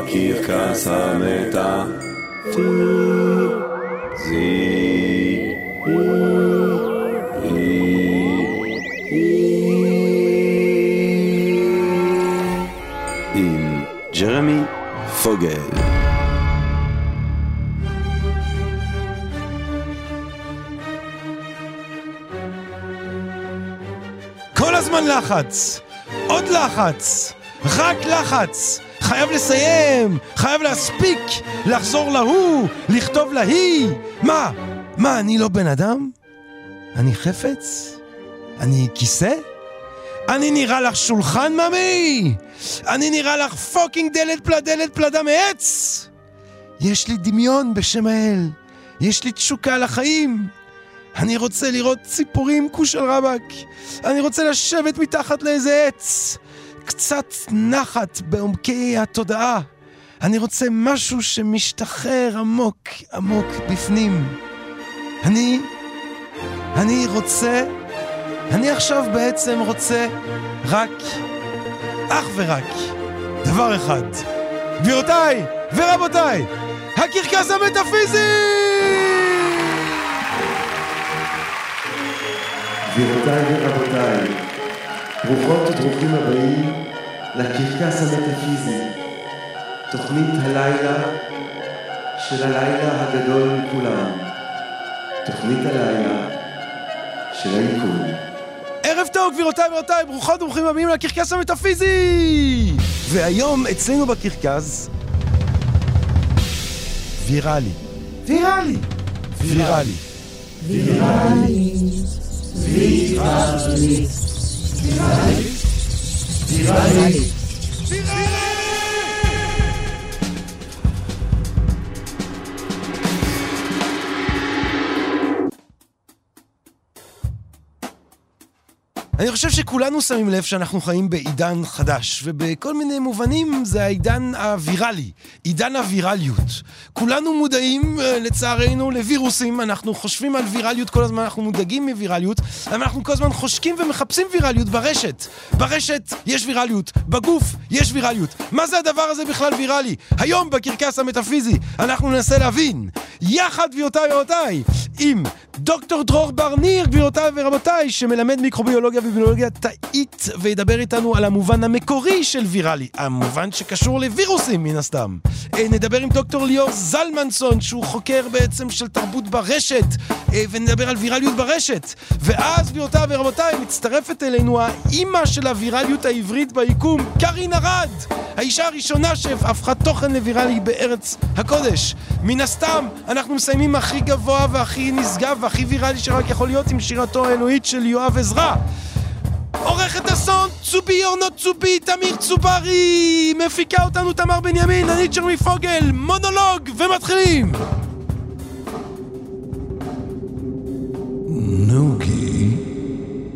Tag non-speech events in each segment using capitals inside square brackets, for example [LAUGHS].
בקרקס עם ג'רמי פוגל. כל הזמן לחץ! עוד לחץ! רק לחץ! חייב לסיים! חייב להספיק! לחזור להוא! לכתוב להיא! מה? מה, אני לא בן אדם? אני חפץ? אני כיסא? אני נראה לך שולחן, ממי? אני נראה לך fucking דלת פלדה דלת פלדה מעץ? יש לי דמיון בשם האל. יש לי תשוקה לחיים. אני רוצה לראות ציפורים כושל רבאק. אני רוצה לשבת מתחת לאיזה עץ. קצת נחת בעומקי התודעה. אני רוצה משהו שמשתחרר עמוק עמוק בפנים. אני... אני רוצה... אני עכשיו בעצם רוצה רק... אך ורק דבר אחד. גבירותיי ורבותיי, הקרקס המטאפיזי! גבירותיי ורבותיי, ברוכות וברוכים הבאים לקרקס המטאפיזי, תוכנית הלילה של הלילה הגדול מכולם, תוכנית הלילה של הליכוד. ערב טוב, גבירותיי ורבותיי, ברוכות וברוכים הבאים לקרקס המטאפיזי! והיום אצלנו בקרקס... ויראלי. ויראלי. ויראלי. Diralik. Diralik. Diralik. אני חושב שכולנו שמים לב שאנחנו חיים בעידן חדש, ובכל מיני מובנים זה העידן הוויראלי, עידן הווירליות. כולנו מודעים, אה, לצערנו, לווירוסים, אנחנו חושבים על ויראליות כל הזמן, אנחנו מודאגים מוויראליות, אבל אנחנו כל הזמן חושקים ומחפשים ויראליות ברשת. ברשת יש ויראליות, בגוף יש ויראליות. מה זה הדבר הזה בכלל ויראלי? היום בקרקס המטאפיזי אנחנו ננסה להבין, יחד גבירותיי ורבותיי, עם דוקטור דרור בר ניר, גבירותיי ורבותיי, שמלמד מיקרוביולוגיה וביולוגיה תאית, וידבר איתנו על המובן המקורי של ויראלי, המובן שקשור לווירוסים מן הסתם. אה, נדבר עם דוקטור ליאור זלמנסון, שהוא חוקר בעצם של תרבות ברשת, אה, ונדבר על ויראליות ברשת. ואז, גבירותיי ורבותיי, מצטרפת אלינו האימא של הוויראליות העברית ביקום, קארין ארד! האישה הראשונה שהפכה תוכן לוויראלי בארץ הקודש. מן הסתם, אנחנו מסיימים הכי גבוה והכי נשגב והכי ויראלי שרק יכול להיות עם שירתו האלוהית של יואב עזרא. עורכת אסון, צובי or not צובי, תמיר צוברי! מפיקה אותנו תמר בנימין, אני ג'רמי פוגל, מונולוג, ומתחילים! נוגי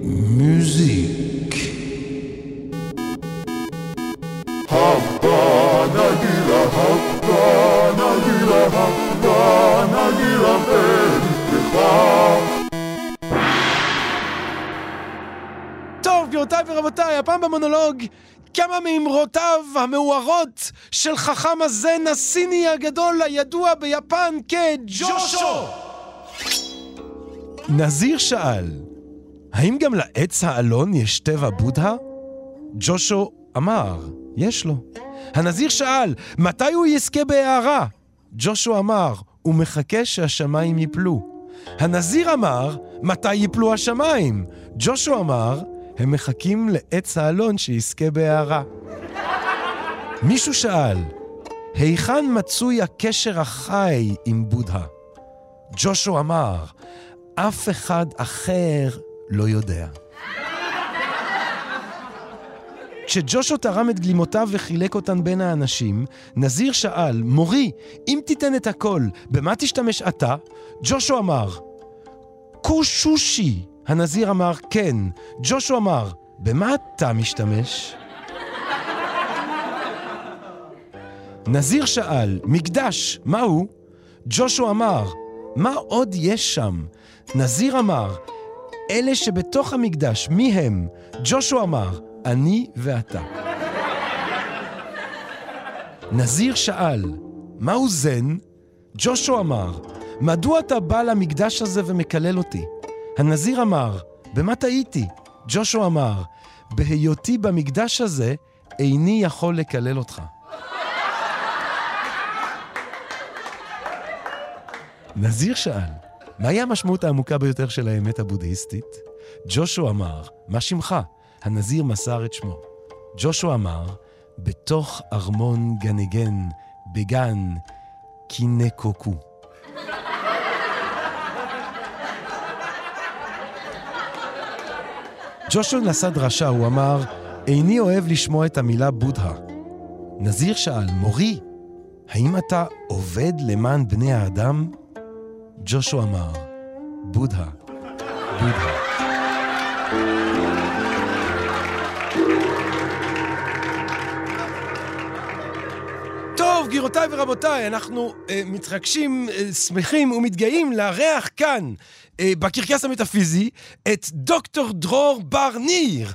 מוזיק טוב, גבירותיי ורבותיי, הפעם במונולוג כמה מאמרותיו המאוהרות של חכם הזן הסיני הגדול הידוע ביפן כג'ושו! נזיר שאל, האם גם לעץ האלון יש טבע בודהה? ג'ושו אמר, יש לו. הנזיר שאל, מתי הוא יזכה בהערה? ג'ושו אמר, הוא מחכה שהשמיים ייפלו. הנזיר אמר, מתי ייפלו השמיים? ג'ושו אמר, הם מחכים לעץ האלון שיזכה בהערה. מישהו שאל, היכן מצוי הקשר החי עם בודהה? ג'ושו אמר, אף אחד אחר לא יודע. כשג'ושו תרם את גלימותיו וחילק אותן בין האנשים, נזיר שאל, מורי, אם תיתן את הכל, במה תשתמש אתה? ג'ושו אמר, קושושי. הנזיר אמר, כן. ג'ושו אמר, במה אתה משתמש? נזיר שאל, מקדש, מהו? ג'ושו אמר, מה עוד יש שם? נזיר אמר, אלה שבתוך המקדש, מי הם? ג'ושו אמר, אני ואתה. נזיר שאל, מהו זן? ג'ושו אמר, מדוע אתה בא למקדש הזה ומקלל אותי? הנזיר אמר, במה טעיתי? ג'ושו אמר, בהיותי במקדש הזה, איני יכול לקלל אותך. נזיר שאל, מהי המשמעות העמוקה ביותר של האמת הבודהיסטית? ג'ושו אמר, מה שמך? הנזיר מסר את שמו. ג'ושו אמר, בתוך ארמון גנגן, בגן קינקוקו. ג'ושו נשא דרשה, הוא אמר, איני אוהב לשמוע את המילה בודהה. נזיר שאל, מורי, האם אתה עובד למען בני האדם? ג'ושו אמר, בודהה, בודהה. גבירותיי ורבותיי, אנחנו אה, מתרגשים, אה, שמחים ומתגאים לארח כאן, אה, בקרקס המטאפיזי, את דוקטור דרור בר ניר.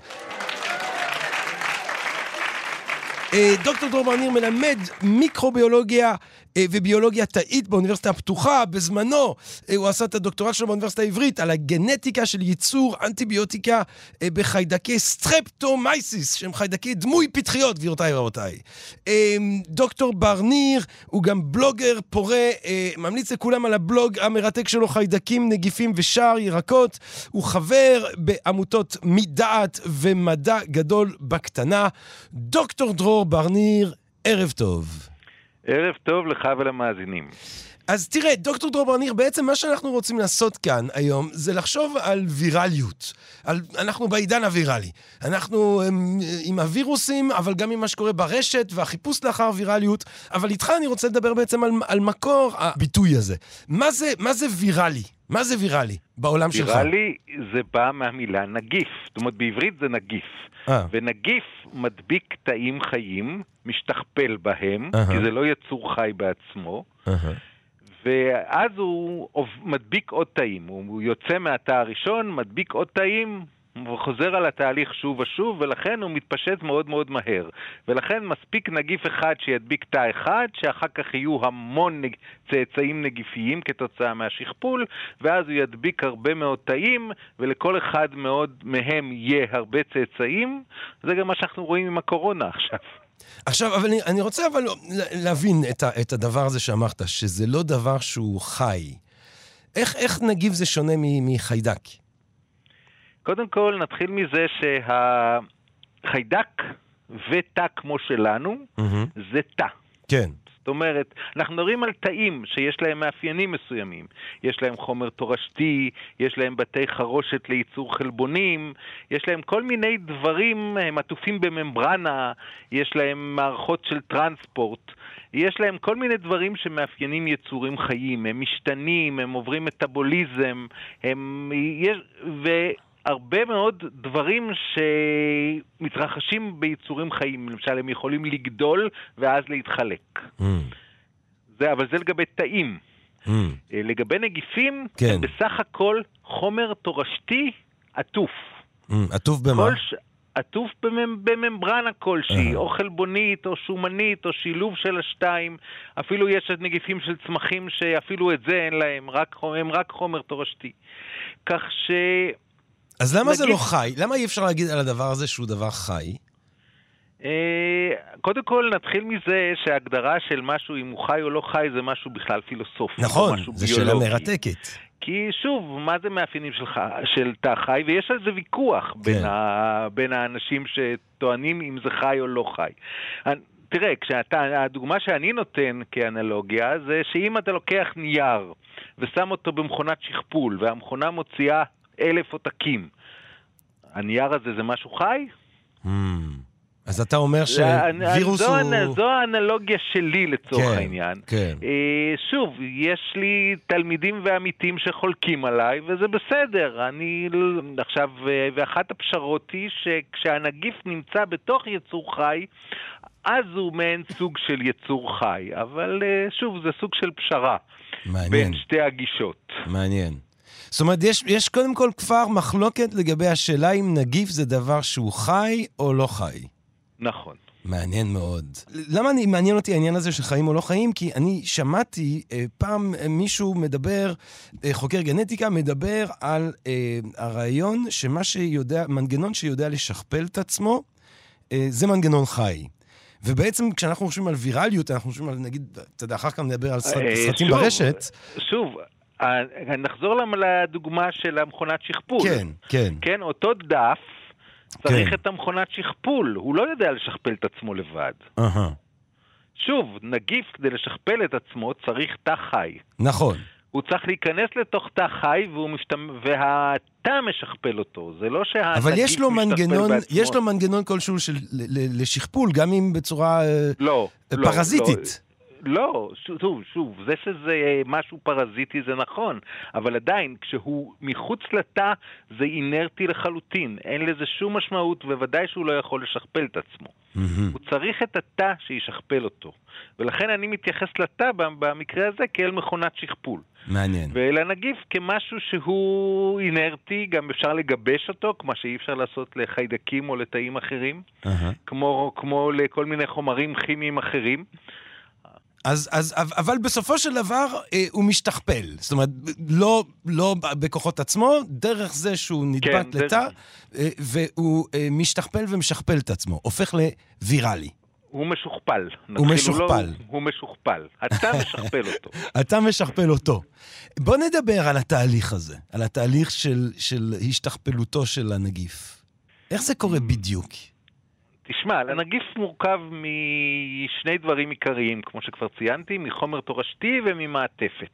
אה, דוקטור דרור בר ניר מלמד מיקרוביולוגיה וביולוגיה תאית באוניברסיטה הפתוחה. בזמנו אה, הוא עשה את הדוקטורט שלו באוניברסיטה העברית על הגנטיקה של ייצור אנטיביוטיקה אה, בחיידקי Streptomyces, שהם חיידקי דמוי פטריות, גבירותיי ורבותיי. אה, דוקטור בר ניר הוא גם בלוגר פורה, אה, ממליץ לכולם על הבלוג המרתק שלו, חיידקים, נגיפים ושאר ירקות. הוא חבר בעמותות מדעת ומדע גדול בקטנה. דוקטור דרור בר ניר, ערב טוב. ערב טוב לך ולמאזינים. אז תראה, דוקטור דרור ברניר, בעצם מה שאנחנו רוצים לעשות כאן היום זה לחשוב על ויראליות. על, אנחנו בעידן הוויראלי. אנחנו עם, עם הווירוסים, אבל גם עם מה שקורה ברשת והחיפוש לאחר ויראליות. אבל איתך אני רוצה לדבר בעצם על, על מקור הביטוי הזה. מה זה, מה זה ויראלי? מה זה ויראלי בעולם ויראלי שלך? ויראלי זה בא מהמילה נגיף. זאת אומרת, בעברית זה נגיף. 아. ונגיף מדביק תאים חיים, משתכפל בהם, uh-huh. כי זה לא יצור חי בעצמו. Uh-huh. ואז הוא מדביק עוד תאים. הוא יוצא מהתא הראשון, מדביק עוד תאים, וחוזר על התהליך שוב ושוב, ולכן הוא מתפשט מאוד מאוד מהר. ולכן מספיק נגיף אחד שידביק תא אחד, שאחר כך יהיו המון נג... צאצאים נגיפיים כתוצאה מהשכפול, ואז הוא ידביק הרבה מאוד תאים, ולכל אחד מאוד מהם יהיה הרבה צאצאים. זה גם מה שאנחנו רואים עם הקורונה עכשיו. עכשיו, אבל אני, אני רוצה אבל להבין את, ה, את הדבר הזה שאמרת, שזה לא דבר שהוא חי. איך, איך נגיף זה שונה מחיידק? קודם כל, נתחיל מזה שהחיידק ותא כמו שלנו, mm-hmm. זה תא. כן. אומרת, אנחנו מדברים על תאים שיש להם מאפיינים מסוימים. יש להם חומר תורשתי, יש להם בתי חרושת לייצור חלבונים, יש להם כל מיני דברים, הם עטופים בממברנה, יש להם מערכות של טרנספורט. יש להם כל מיני דברים שמאפיינים יצורים חיים, הם משתנים, הם עוברים מטאבוליזם, הם... יש... ו... הרבה מאוד דברים שמתרחשים ביצורים חיים. למשל, הם יכולים לגדול ואז להתחלק. Mm. זה, אבל זה לגבי תאים. Mm. לגבי נגיפים, כן. הם בסך הכל חומר תורשתי עטוף. Mm. עטוף במה? ש... עטוף בממברנה כלשהי, uh-huh. או חלבונית, או שומנית, או שילוב של השתיים. אפילו יש נגיפים של צמחים שאפילו את זה אין להם, רק, הם רק חומר תורשתי. כך ש... אז למה נגיד... זה לא חי? למה אי אפשר להגיד על הדבר הזה שהוא דבר חי? אה, קודם כל נתחיל מזה שההגדרה של משהו אם הוא חי או לא חי זה משהו בכלל פילוסופי. נכון, זו שאלה מרתקת. כי שוב, מה זה מאפיינים שלך, של תא חי? ויש על זה ויכוח כן. בין, ה, בין האנשים שטוענים אם זה חי או לא חי. תראה, כשאתה, הדוגמה שאני נותן כאנלוגיה זה שאם אתה לוקח נייר ושם אותו במכונת שכפול והמכונה מוציאה אלף עותקים. הנייר הזה זה משהו חי? Hmm. אז אתה אומר שווירוס זו, הוא... זו האנלוגיה שלי לצורך כן, העניין. כן. אה, שוב, יש לי תלמידים ועמיתים שחולקים עליי, וזה בסדר. אני עכשיו, אה, ואחת הפשרות היא שכשהנגיף נמצא בתוך יצור חי, אז הוא מעין סוג של יצור חי. אבל אה, שוב, זה סוג של פשרה. מעניין. בין שתי הגישות. מעניין. זאת אומרת, יש, יש קודם כל כבר מחלוקת לגבי השאלה אם נגיף זה דבר שהוא חי או לא חי. נכון. מעניין מאוד. למה אני, מעניין אותי העניין הזה של חיים או לא חיים? כי אני שמעתי אה, פעם אה, מישהו מדבר, אה, חוקר גנטיקה, מדבר על אה, הרעיון שמה שיודע, מנגנון שיודע לשכפל את עצמו, אה, זה מנגנון חי. ובעצם כשאנחנו חושבים על ויראליות, אנחנו חושבים על, נגיד, אתה יודע, אחר כך נדבר על אה, סרטים שוב, ברשת. שוב, נחזור לדוגמה של המכונת שכפול. כן, כן. כן, אותו דף. צריך כן. את המכונת שכפול, הוא לא יודע לשכפל את עצמו לבד. Uh-huh. שוב, נגיף כדי לשכפל את עצמו צריך תא חי. נכון. הוא צריך להיכנס לתוך תא חי משתמ... והתא משכפל אותו, זה לא שהנגיף אבל יש לו מנגנון, בעצמו. יש לו מנגנון כלשהו של, לשכפול, גם אם בצורה לא, פרזיטית. לא, לא. לא, שוב, שוב, זה שזה משהו פרזיטי זה נכון, אבל עדיין, כשהוא מחוץ לתא זה אינרטי לחלוטין, אין לזה שום משמעות, ובוודאי שהוא לא יכול לשכפל את עצמו. Mm-hmm. הוא צריך את התא שישכפל אותו, ולכן אני מתייחס לתא במקרה הזה כאל מכונת שכפול. מעניין. ואל הנגיף כמשהו שהוא אינרטי, גם אפשר לגבש אותו, כמו שאי אפשר לעשות לחיידקים או לתאים אחרים, uh-huh. כמו, כמו לכל מיני חומרים כימיים אחרים. אז, אז, אבל בסופו של דבר אה, הוא משתכפל. זאת אומרת, לא, לא בכוחות עצמו, דרך זה שהוא נדבק כן, לתא, אה, והוא אה, משתכפל ומשכפל את עצמו, הופך לוויראלי. הוא משוכפל. הוא משוכפל. לא, הוא משוכפל. אתה משכפל אותו. [LAUGHS] אתה משכפל אותו. בוא נדבר על התהליך הזה, על התהליך של, של השתכפלותו של הנגיף. איך זה קורה בדיוק? תשמע, הנגיף מורכב משני דברים עיקריים, כמו שכבר ציינתי, מחומר תורשתי וממעטפת.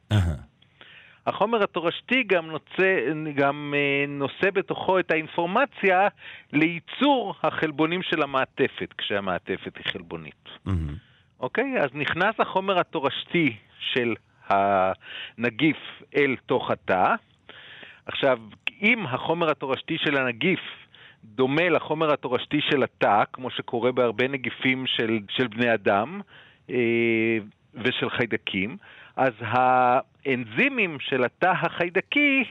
החומר התורשתי גם, נוצא, גם אה, נושא בתוכו את האינפורמציה לייצור החלבונים של המעטפת, כשהמעטפת היא חלבונית. אוקיי? אז נכנס החומר התורשתי של הנגיף אל תוך התא. עכשיו, אם החומר התורשתי של הנגיף דומה לחומר התורשתי של התא, כמו שקורה בהרבה נגיפים של, של בני אדם אה, ושל חיידקים, אז האנזימים של התא החיידקי,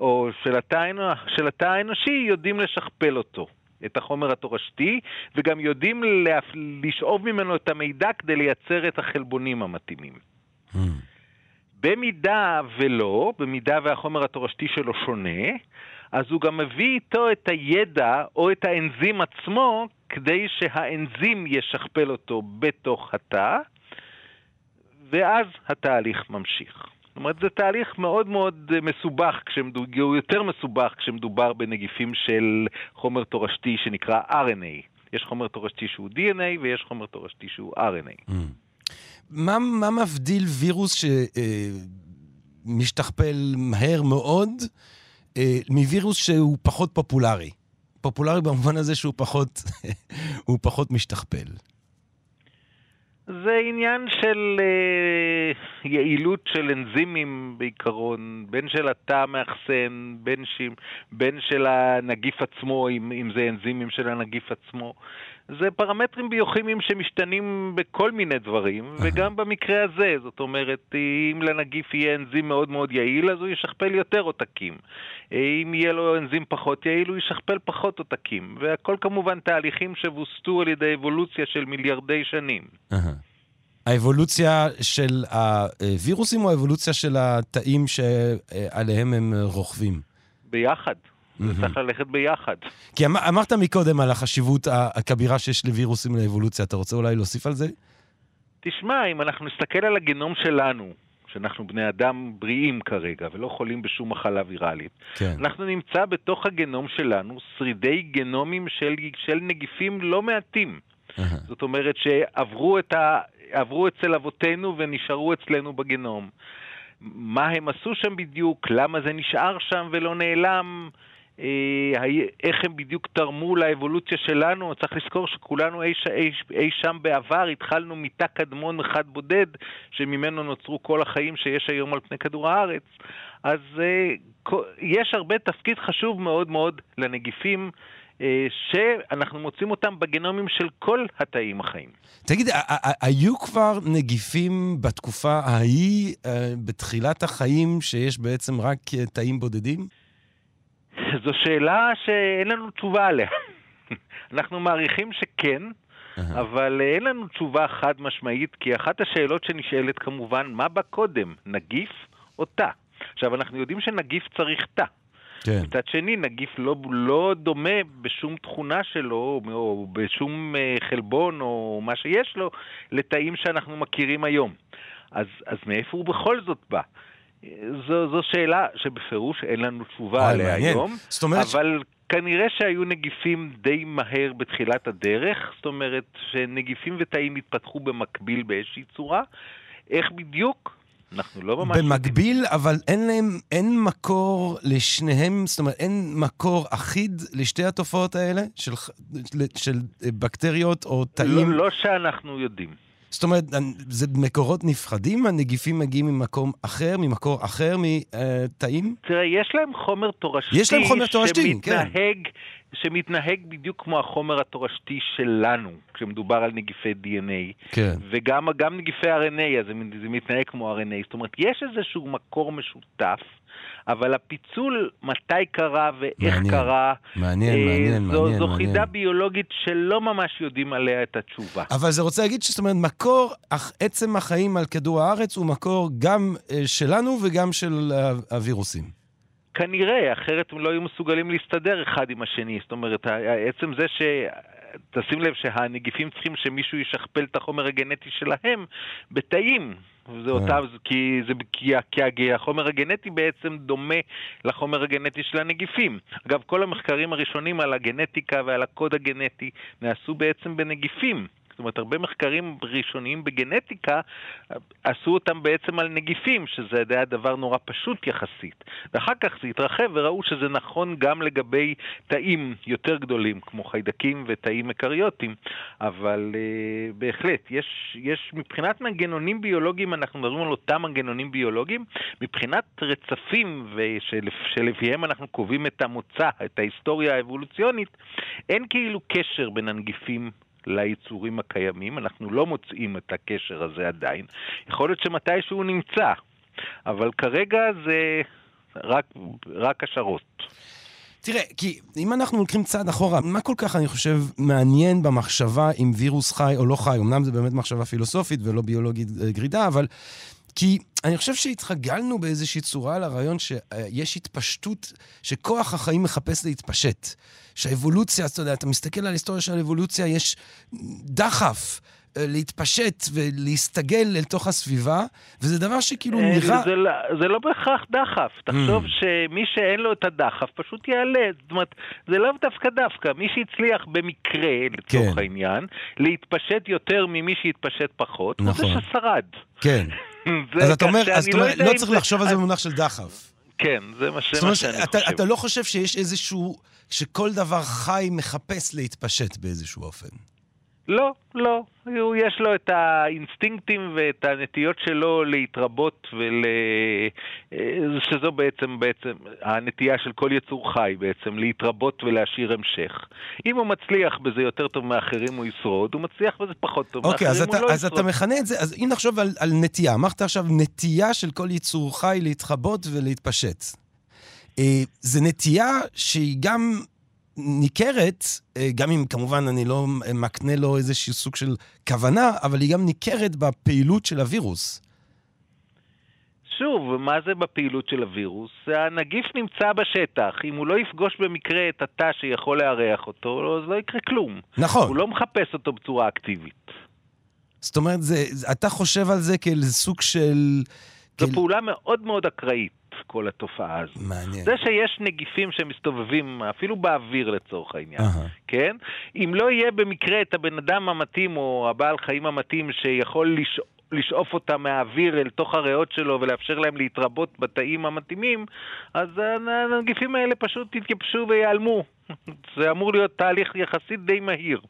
או של התא, של התא האנושי, יודעים לשכפל אותו. את החומר התורשתי, וגם יודעים לשאוב ממנו את המידע כדי לייצר את החלבונים המתאימים. Mm. במידה ולא, במידה והחומר התורשתי שלו שונה, אז הוא גם מביא איתו את הידע או את האנזים עצמו, כדי שהאנזים ישכפל אותו בתוך התא, ואז התהליך ממשיך. זאת אומרת, זה תהליך מאוד מאוד מסובך, כשמדובר, הוא יותר מסובך כשמדובר בנגיפים של חומר תורשתי שנקרא RNA. יש חומר תורשתי שהוא DNA ויש חומר תורשתי שהוא RNA. Mm. מה, מה מבדיל וירוס שמשתכפל מהר מאוד אה, מווירוס שהוא פחות פופולרי. פופולרי במובן הזה שהוא פחות, [LAUGHS] הוא פחות משתכפל. זה עניין של uh, יעילות של אנזימים בעיקרון, בין של התא המאחסן, בין. בין של הנגיף עצמו, אם, אם זה אנזימים של הנגיף עצמו. זה פרמטרים ביוכימיים שמשתנים בכל מיני דברים, וגם במקרה הזה, זאת אומרת, אם לנגיף יהיה אנזים מאוד מאוד יעיל, אז הוא ישכפל יותר עותקים. אם יהיה לו אנזים פחות יעיל, הוא ישכפל פחות עותקים. והכל כמובן תהליכים שבוסתו על ידי אבולוציה של מיליארדי שנים. האבולוציה של הווירוסים או האבולוציה של התאים שעליהם הם רוכבים? ביחד. זה צריך ללכת ביחד. כי אמר, אמרת מקודם על החשיבות הכבירה שיש לווירוסים לאבולוציה, אתה רוצה אולי להוסיף על זה? תשמע, אם אנחנו נסתכל על הגנום שלנו, שאנחנו בני אדם בריאים כרגע ולא חולים בשום מחלה ויראלית, כן. אנחנו נמצא בתוך הגנום שלנו שרידי גנומים של, של נגיפים לא מעטים. זאת אומרת שעברו ה... עברו אצל אבותינו ונשארו אצלנו בגנום. מה הם עשו שם בדיוק, למה זה נשאר שם ולא נעלם, איך הם בדיוק תרמו לאבולוציה שלנו. צריך לזכור שכולנו אי, אי, אי שם בעבר התחלנו מתא קדמון אחד בודד, שממנו נוצרו כל החיים שיש היום על פני כדור הארץ. אז אה, יש הרבה תפקיד חשוב מאוד מאוד לנגיפים. אה, שאנחנו מוצאים אותם בגנומים של כל התאים החיים. תגיד, היו כבר נגיפים בתקופה ההיא, בתחילת החיים, שיש בעצם רק תאים בודדים? [LAUGHS] זו שאלה שאין לנו תשובה עליה. [LAUGHS] אנחנו מעריכים שכן, אבל אין לנו תשובה חד משמעית, כי אחת השאלות שנשאלת כמובן, מה בא קודם, נגיף או תא? עכשיו, אנחנו יודעים שנגיף צריך תא. כן. מצד שני, נגיף לא, לא דומה בשום תכונה שלו, או בשום אה, חלבון, או מה שיש לו, לתאים שאנחנו מכירים היום. אז, אז מאיפה הוא בכל זאת בא? זו, זו שאלה שבפירוש אין לנו תשובה עליה מעניין. היום, זאת אומרת אבל. כנראה שהיו נגיפים די מהר בתחילת הדרך, זאת אומרת שנגיפים ותאים התפתחו במקביל באיזושהי צורה. איך בדיוק? אנחנו לא ממש... במקביל, יודעים. אבל אין להם, אין מקור לשניהם, זאת אומרת, אין מקור אחיד לשתי התופעות האלה, של, של בקטריות או תאים? לא, לא שאנחנו יודעים. זאת אומרת, זה מקורות נפרדים? הנגיפים מגיעים ממקום אחר, ממקור אחר, מתאים? תראה, יש להם חומר תורשתי... יש להם חומר תורשתי, כן. שמתנהג בדיוק כמו החומר התורשתי שלנו, כשמדובר על נגיפי DNA. כן. וגם נגיפי RNA, אז זה מתנהג כמו RNA. זאת אומרת, יש איזשהו מקור משותף. אבל הפיצול, מתי קרה ואיך מעניין, קרה, מעניין, אה, מעניין, זו, מעניין. זו מעניין. חידה ביולוגית שלא ממש יודעים עליה את התשובה. אבל זה רוצה להגיד שזאת אומרת, מקור, אך עצם החיים על כדור הארץ הוא מקור גם אה, שלנו וגם של הווירוסים. כנראה, אחרת הם לא היו מסוגלים להסתדר אחד עם השני. זאת אומרת, עצם זה ש... תשים לב שהנגיפים צריכים שמישהו ישכפל את החומר הגנטי שלהם בתאים. זה אה. אותה, כי, זה, כי, כי החומר הגנטי בעצם דומה לחומר הגנטי של הנגיפים. אגב, כל המחקרים הראשונים על הגנטיקה ועל הקוד הגנטי נעשו בעצם בנגיפים. זאת אומרת, הרבה מחקרים ראשוניים בגנטיקה עשו אותם בעצם על נגיפים, שזה היה דבר נורא פשוט יחסית. ואחר כך זה התרחב וראו שזה נכון גם לגבי תאים יותר גדולים, כמו חיידקים ותאים מקריוטיים, אבל uh, בהחלט, יש, יש מבחינת מנגנונים ביולוגיים, אנחנו מדברים על אותם מנגנונים ביולוגיים, מבחינת רצפים שלפיהם אנחנו קובעים את המוצא, את ההיסטוריה האבולוציונית, אין כאילו קשר בין הנגיפים ליצורים הקיימים, אנחנו לא מוצאים את הקשר הזה עדיין. יכול להיות שמתישהו הוא נמצא, אבל כרגע זה רק, רק השערות. תראה, כי אם אנחנו לוקחים צעד אחורה, מה כל כך, אני חושב, מעניין במחשבה אם וירוס חי או לא חי? אמנם זה באמת מחשבה פילוסופית ולא ביולוגית אה, גרידה, אבל כי אני חושב שהתרגלנו באיזושהי צורה לרעיון שיש התפשטות, שכוח החיים מחפש להתפשט. שהאבולוציה, אתה יודע, אתה מסתכל על ההיסטוריה של האבולוציה, יש דחף. אה, להתפשט ולהסתגל אל תוך הסביבה, וזה דבר שכאילו אה, נראה... זה, לא, זה לא בהכרח דחף. תחשוב mm. שמי שאין לו את הדחף פשוט יעלה. זאת אומרת, זה לאו דווקא דווקא. מי שהצליח במקרה, לצורך כן. העניין, להתפשט יותר ממי שהתפשט פחות, נכון. הוא זה ששרד. כן. [LAUGHS] אז אתה אומר, אז אתה לא אומר, לא צריך לחשוב על זה במונח של דחף. כן, זה מה שאני חושב. אתה לא חושב שיש איזשהו, שכל דבר חי מחפש להתפשט באיזשהו אופן. לא, לא. יש לו את האינסטינקטים ואת הנטיות שלו להתרבות ול... שזו בעצם, בעצם הנטייה של כל יצור חי בעצם, להתרבות ולהשאיר המשך. אם הוא מצליח בזה יותר טוב מאחרים הוא ישרוד, הוא מצליח בזה פחות טוב okay, מאחרים הוא אתה, לא אז ישרוד. אז אתה מכנה את זה, אז אם נחשוב על, על נטייה, אמרת עכשיו נטייה של כל יצור חי להתחבות ולהתפשט. אה, זה נטייה שהיא גם ניכרת, אה, גם אם כמובן אני לא מקנה לו איזשהו סוג של כוונה, אבל היא גם ניכרת בפעילות של הווירוס. שוב, מה זה בפעילות של הווירוס? הנגיף נמצא בשטח. אם הוא לא יפגוש במקרה את התא שיכול לארח אותו, אז לא יקרה כלום. נכון. הוא לא מחפש אותו בצורה אקטיבית. זאת אומרת, זה, אתה חושב על זה כאל סוג של... זו כאל... פעולה מאוד מאוד אקראית. כל התופעה הזו. מעניין. זה שיש נגיפים שמסתובבים אפילו באוויר לצורך העניין, uh-huh. כן? אם לא יהיה במקרה את הבן אדם המתאים או הבעל חיים המתאים שיכול לש... לשאוף אותם מהאוויר אל תוך הריאות שלו ולאפשר להם להתרבות בתאים המתאימים, אז הנגיפים האלה פשוט יתייבשו ויעלמו. [LAUGHS] זה אמור להיות תהליך יחסית די מהיר.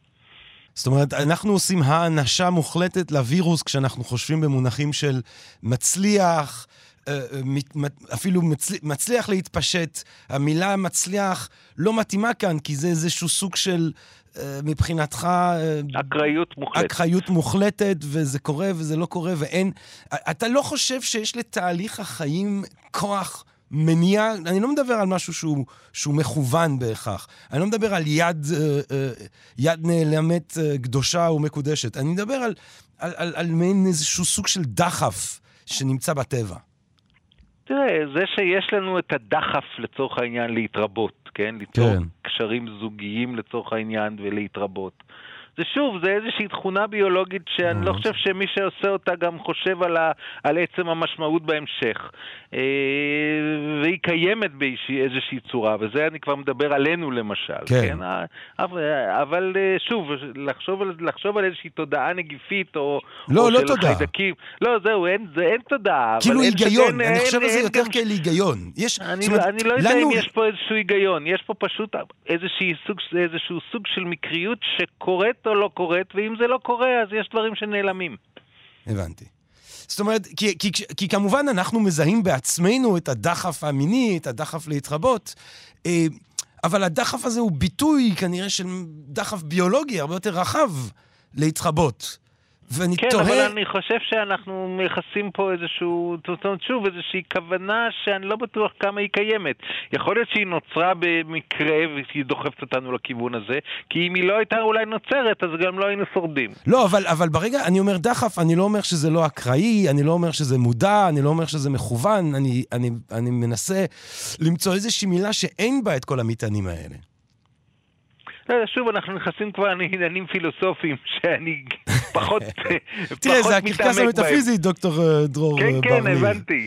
זאת אומרת, אנחנו עושים האנשה מוחלטת לווירוס כשאנחנו חושבים במונחים של מצליח, אפילו מצליח להתפשט. המילה מצליח לא מתאימה כאן, כי זה איזשהו סוג של, אה, מבחינתך... אקראיות מוחלטת. אקראיות מוחלטת, וזה קורה וזה לא קורה, ואין... אתה לא חושב שיש לתהליך החיים כוח מניע, אני לא מדבר על משהו שהוא, שהוא מכוון בהכרח. אני לא מדבר על יד, אה, אה, יד נעלמת אה, קדושה ומקודשת. אני מדבר על, על, על, על מעין איזשהו סוג של דחף שנמצא בטבע. תראה, זה שיש לנו את הדחף לצורך העניין להתרבות, כן? ליצור כן. קשרים זוגיים לצורך העניין ולהתרבות. זה שוב, זה איזושהי תכונה ביולוגית שאני לא חושב שמי שעושה אותה גם חושב על, ה, על עצם המשמעות בהמשך. אה, והיא קיימת באיזושהי צורה, וזה אני כבר מדבר עלינו למשל. כן. כן? אבל אה, שוב, לחשוב על, לחשוב על איזושהי תודעה נגיפית או, לא, או לא של תודעה. חיידקים. לא, זהו, אין, זה, אין תודעה. כאילו היגיון, אני חושב על זה יותר כאל היגיון. יש, אני, אומרת, אני לא יודע לנו... אם יש פה איזשהו היגיון, יש פה פשוט איזשהו סוג, איזשהו סוג של מקריות שקורית או לא קורית, ואם זה לא קורה, אז יש דברים שנעלמים. הבנתי. זאת אומרת, כי, כי, כי כמובן אנחנו מזהים בעצמנו את הדחף המיני, את הדחף להתרבות, אה, אבל הדחף הזה הוא ביטוי כנראה של דחף ביולוגי הרבה יותר רחב להתרבות. ואני כן, תוהה... כן, אבל אני חושב שאנחנו מייחסים פה איזשהו, זאת אומרת, שוב, איזושהי כוונה שאני לא בטוח כמה היא קיימת. יכול להיות שהיא נוצרה במקרה והיא דוחפת אותנו לכיוון הזה, כי אם היא לא הייתה אולי נוצרת, אז גם לא היינו שורדים. לא, אבל, אבל ברגע, אני אומר דחף, אני לא אומר שזה לא אקראי, אני לא אומר שזה מודע, אני לא אומר שזה מכוון, אני, אני, אני מנסה למצוא איזושהי מילה שאין בה את כל המטענים האלה. לא, שוב, אנחנו נכנסים כבר לעניינים פילוסופיים שאני פחות [LAUGHS] מתעמק. תראה, זה הקרקס המטאפיזי, דוקטור אה, דרור כן, בר כן, הבנתי.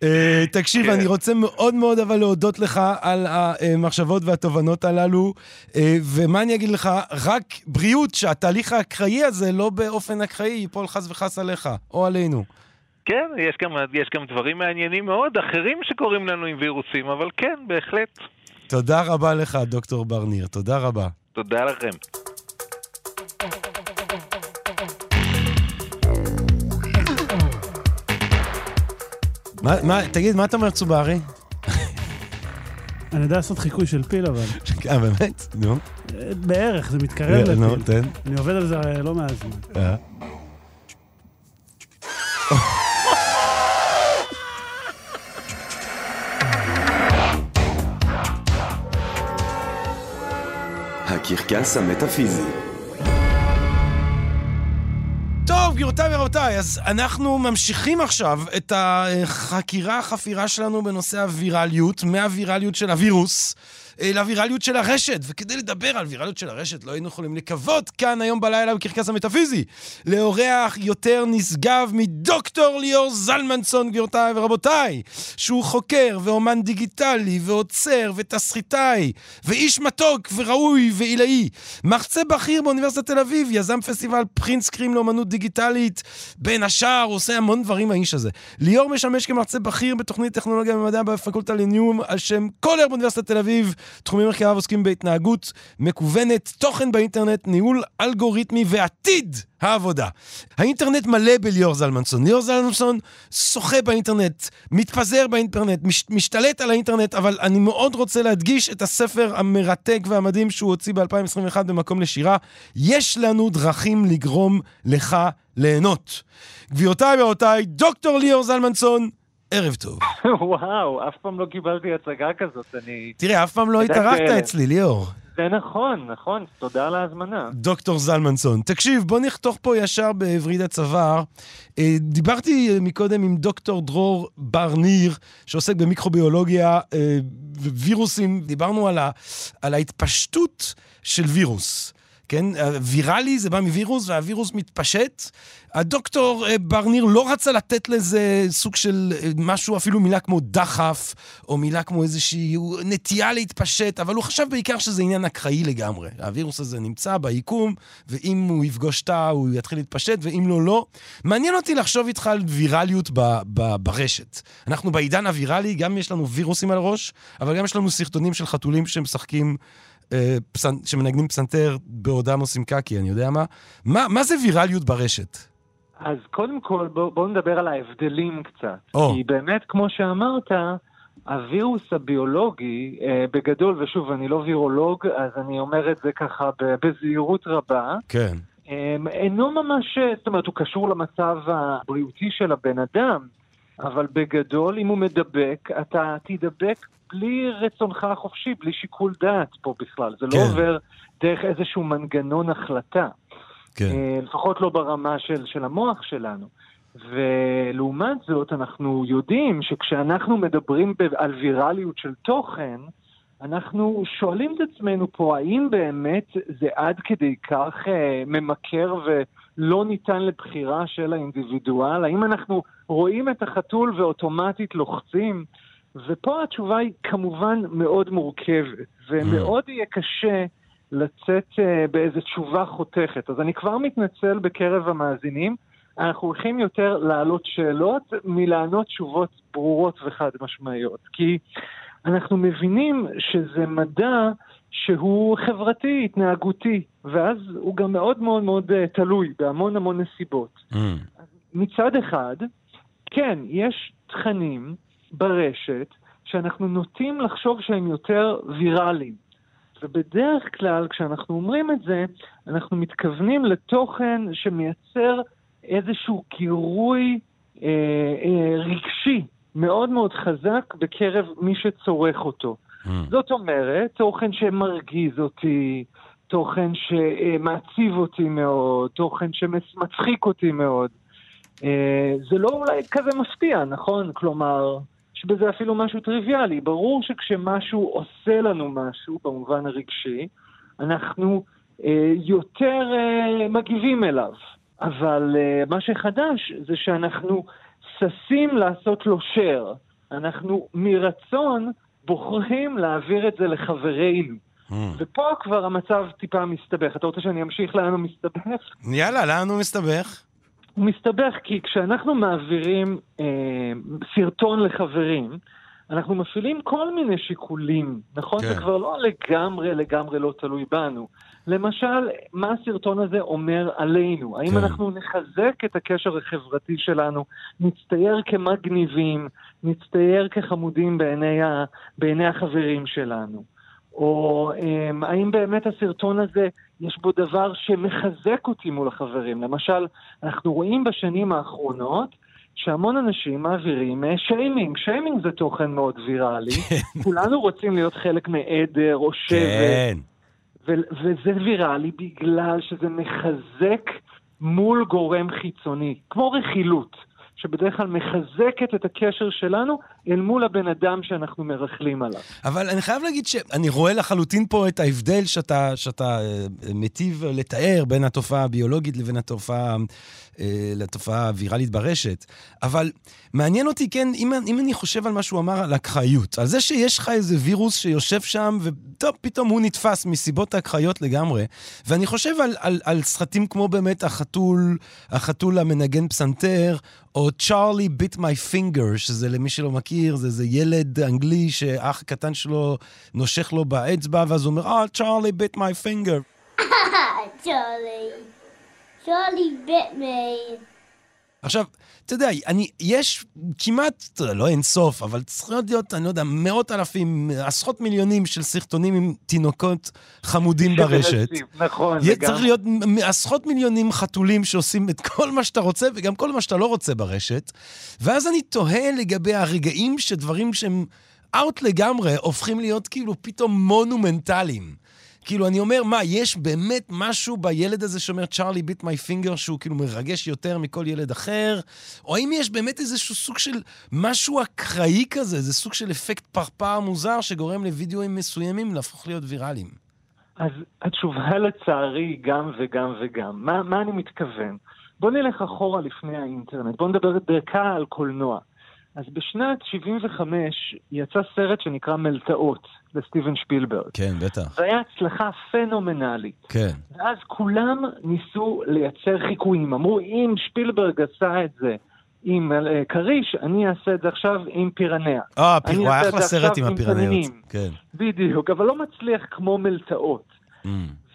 Uh, תקשיב, כן. אני רוצה מאוד מאוד אבל להודות לך על המחשבות והתובנות הללו, ומה אני אגיד לך? רק בריאות, שהתהליך האקראי הזה לא באופן אקראי ייפול חס וחס עליך, או עלינו. כן, יש גם, יש גם דברים מעניינים מאוד אחרים שקורים לנו עם וירוסים, אבל כן, בהחלט. תודה רבה לך, דוקטור בר ניר. תודה רבה. תודה לכם. מה, מה, תגיד, מה אתה אומר, צוברי? אני יודע לעשות חיקוי של פיל, אבל... אה, באמת? נו. בערך, זה מתקרב לפיל. נו, תן. אני עובד על זה לא מעט זמן. אה. הקרקס המטאפיזי. גבירותיי ורבותיי, אז אנחנו ממשיכים עכשיו את החקירה, החפירה שלנו בנושא הווירליות, מהווירליות של הווירוס. אה, לווירליות של הרשת. וכדי לדבר על וירליות של הרשת, לא היינו יכולים לקוות כאן היום בלילה בקרקס המטאפיזי. לאורח יותר נשגב מדוקטור ליאור זלמנסון, גבירותיי ורבותיי, שהוא חוקר ואומן דיגיטלי ועוצר ותסריטאי, ואיש מתוק וראוי ועילאי. מחצה בכיר באוניברסיטת תל אביב, יזם פסטיבל פרינסקרים לאומנות דיגיטלית. בין השאר, הוא עושה המון דברים האיש הזה. ליאור משמש כמרצה בכיר בתוכנית טכנולוגיה ומדע בפקולטה לניום על שם קולר באוניברסיטת תל אביב. תחומים מחקריו עוסקים בהתנהגות מקוונת, תוכן באינטרנט, ניהול אלגוריתמי ועתיד העבודה. האינטרנט מלא בליאור זלמנסון. ליאור זלמנסון שוחה באינטרנט, מתפזר באינטרנט, מש, משתלט על האינטרנט, אבל אני מאוד רוצה להדגיש את הספר המרתק והמדהים שהוא הוציא ב-2021 במקום לשירה. יש לנו דרכים לגרום לך ליהנות. גבירותיי ורבותיי, דוקטור ליאור זלמנסון, ערב טוב. [LAUGHS] וואו, אף פעם לא קיבלתי הצגה כזאת, אני... תראה, אף פעם לא התארחת אצלי, ליאור. זה נכון, נכון, תודה על ההזמנה. דוקטור זלמנסון. תקשיב, בוא נחתוך פה ישר בווריד הצוואר. אה, דיברתי מקודם עם דוקטור דרור בר ניר, שעוסק במיקרוביולוגיה ווירוסים. אה, דיברנו על, ה, על ההתפשטות של וירוס. כן? ויראלי זה בא מווירוס, והווירוס מתפשט. הדוקטור אה, ברניר לא רצה לתת לזה סוג של אה, משהו, אפילו מילה כמו דחף, או מילה כמו איזושהי נטייה להתפשט, אבל הוא חשב בעיקר שזה עניין אקראי לגמרי. הווירוס הזה נמצא ביקום, ואם הוא יפגוש תא, הוא יתחיל להתפשט, ואם לא, לא. מעניין אותי לחשוב איתך על ויראליות ב- ב- ברשת. אנחנו בעידן הוויראלי, גם יש לנו וירוסים על הראש, אבל גם יש לנו סרטונים של חתולים שמשחקים אה, שמנגנים פסנתר בעודם עושים קקי, אני יודע מה. מה, מה זה ויראליות ברשת? אז קודם כל, בואו בוא נדבר על ההבדלים קצת. Oh. כי באמת, כמו שאמרת, הווירוס הביולוגי, אה, בגדול, ושוב, אני לא וירולוג, אז אני אומר את זה ככה בזהירות רבה. כן. אה, אינו ממש, זאת אומרת, הוא קשור למצב הבריאותי של הבן אדם, אבל בגדול, אם הוא מדבק, אתה תידבק בלי רצונך החופשי, בלי שיקול דעת פה בכלל. זה לא כן. לא עובר דרך איזשהו מנגנון החלטה. כן. אה, לפחות לא ברמה של, של המוח שלנו. ולעומת זאת, אנחנו יודעים שכשאנחנו מדברים על ויראליות של תוכן, אנחנו שואלים את עצמנו פה, האם באמת זה עד כדי כך אה, ממכר ולא ניתן לבחירה של האינדיבידואל? האם אנחנו רואים את החתול ואוטומטית לוחצים? ופה התשובה היא כמובן מאוד מורכבת, ומאוד יהיה קשה לצאת אה, באיזו תשובה חותכת. אז אני כבר מתנצל בקרב המאזינים. אנחנו הולכים יותר להעלות שאלות מלענות תשובות ברורות וחד משמעיות. כי אנחנו מבינים שזה מדע שהוא חברתי, התנהגותי, ואז הוא גם מאוד מאוד מאוד uh, תלוי בהמון המון נסיבות. Mm. מצד אחד, כן, יש תכנים ברשת שאנחנו נוטים לחשוב שהם יותר ויראליים. ובדרך כלל, כשאנחנו אומרים את זה, אנחנו מתכוונים לתוכן שמייצר איזשהו גירוי אה, אה, רגשי מאוד מאוד חזק בקרב מי שצורך אותו. Mm. זאת אומרת, תוכן שמרגיז אותי, תוכן שמעציב אותי מאוד, תוכן שמצחיק אותי מאוד. אה, זה לא אולי כזה מפתיע, נכון? כלומר, יש בזה אפילו משהו טריוויאלי. ברור שכשמשהו עושה לנו משהו, במובן הרגשי, אנחנו אה, יותר אה, מגיבים אליו. אבל מה שחדש זה שאנחנו ששים לעשות לו share. אנחנו מרצון בוחרים להעביר את זה לחברינו. Mm. ופה כבר המצב טיפה מסתבך. אתה רוצה שאני אמשיך לאן הוא מסתבך? יאללה, לאן הוא מסתבך? הוא מסתבך כי כשאנחנו מעבירים אה, סרטון לחברים, אנחנו מפעילים כל מיני שיקולים, נכון? כן. זה כבר לא לגמרי לגמרי לא תלוי בנו. למשל, מה הסרטון הזה אומר עלינו? האם כן. אנחנו נחזק את הקשר החברתי שלנו, נצטייר כמגניבים, נצטייר כחמודים בעיני, ה, בעיני החברים שלנו? או um, האם באמת הסרטון הזה, יש בו דבר שמחזק אותי מול החברים? למשל, אנחנו רואים בשנים האחרונות שהמון אנשים מעבירים שיימינג. אה, שיימינג זה תוכן מאוד ויראלי. כן. כולנו רוצים להיות חלק מעדר או שבט. כן. וזה ויראלי בגלל שזה מחזק מול גורם חיצוני, כמו רכילות. שבדרך כלל מחזקת את הקשר שלנו אל מול הבן אדם שאנחנו מרכלים עליו. אבל אני חייב להגיד שאני רואה לחלוטין פה את ההבדל שאתה, שאתה אה, מיטיב לתאר בין התופעה הביולוגית לבין התופעה, אה, לתופעה הוויראלית ברשת. אבל מעניין אותי, כן, אם, אם אני חושב על מה שהוא אמר על אקראיות, על זה שיש לך איזה וירוס שיושב שם, וטוב, פתאום הוא נתפס מסיבות אקראיות לגמרי. ואני חושב על, על, על סרטים כמו באמת החתול, החתול המנגן פסנתר, או צ'ארלי ביט מי פינגר, שזה למי שלא מכיר, זה איזה ילד אנגלי שאח קטן שלו נושך לו באצבע, ואז הוא אומר, אה, צ'ארלי ביט מי פינגר. [LAUGHS] צ'ארלי, צ'ארלי ביט מי. עכשיו, אתה יודע, אני, יש כמעט, אתה יודע, לא אין סוף, אבל צריכות להיות, אני לא יודע, מאות אלפים, עשרות מיליונים של סרטונים עם תינוקות חמודים ברשת. נכון, וגם... צריך להיות עשרות מיליונים חתולים שעושים את כל מה שאתה רוצה וגם כל מה שאתה לא רוצה ברשת. ואז אני תוהה לגבי הרגעים שדברים שהם out לגמרי הופכים להיות כאילו פתאום מונומנטליים. כאילו, אני אומר, מה, יש באמת משהו בילד הזה שאומר Charlie bit my finger שהוא כאילו מרגש יותר מכל ילד אחר? או האם יש באמת איזשהו סוג של משהו אקראי כזה, איזה סוג של אפקט פרפר מוזר שגורם לוידאוים מסוימים להפוך להיות ויראליים? אז התשובה לצערי גם וגם וגם. מה, מה אני מתכוון? בוא נלך אחורה לפני האינטרנט, בוא נדבר דקה על קולנוע. אז בשנת 75 יצא סרט שנקרא מלטעות, לסטיבן שפילברג. כן, בטח. זה היה הצלחה פנומנלית. כן. ואז כולם ניסו לייצר חיקויים. אמרו, אם שפילברג עשה את זה עם uh, כריש, אני אעשה את זה עכשיו עם פירניה. אה, הוא היה אחלה סרט עם הפירניות. כן. בדיוק, אבל לא מצליח כמו מלטעות. Mm.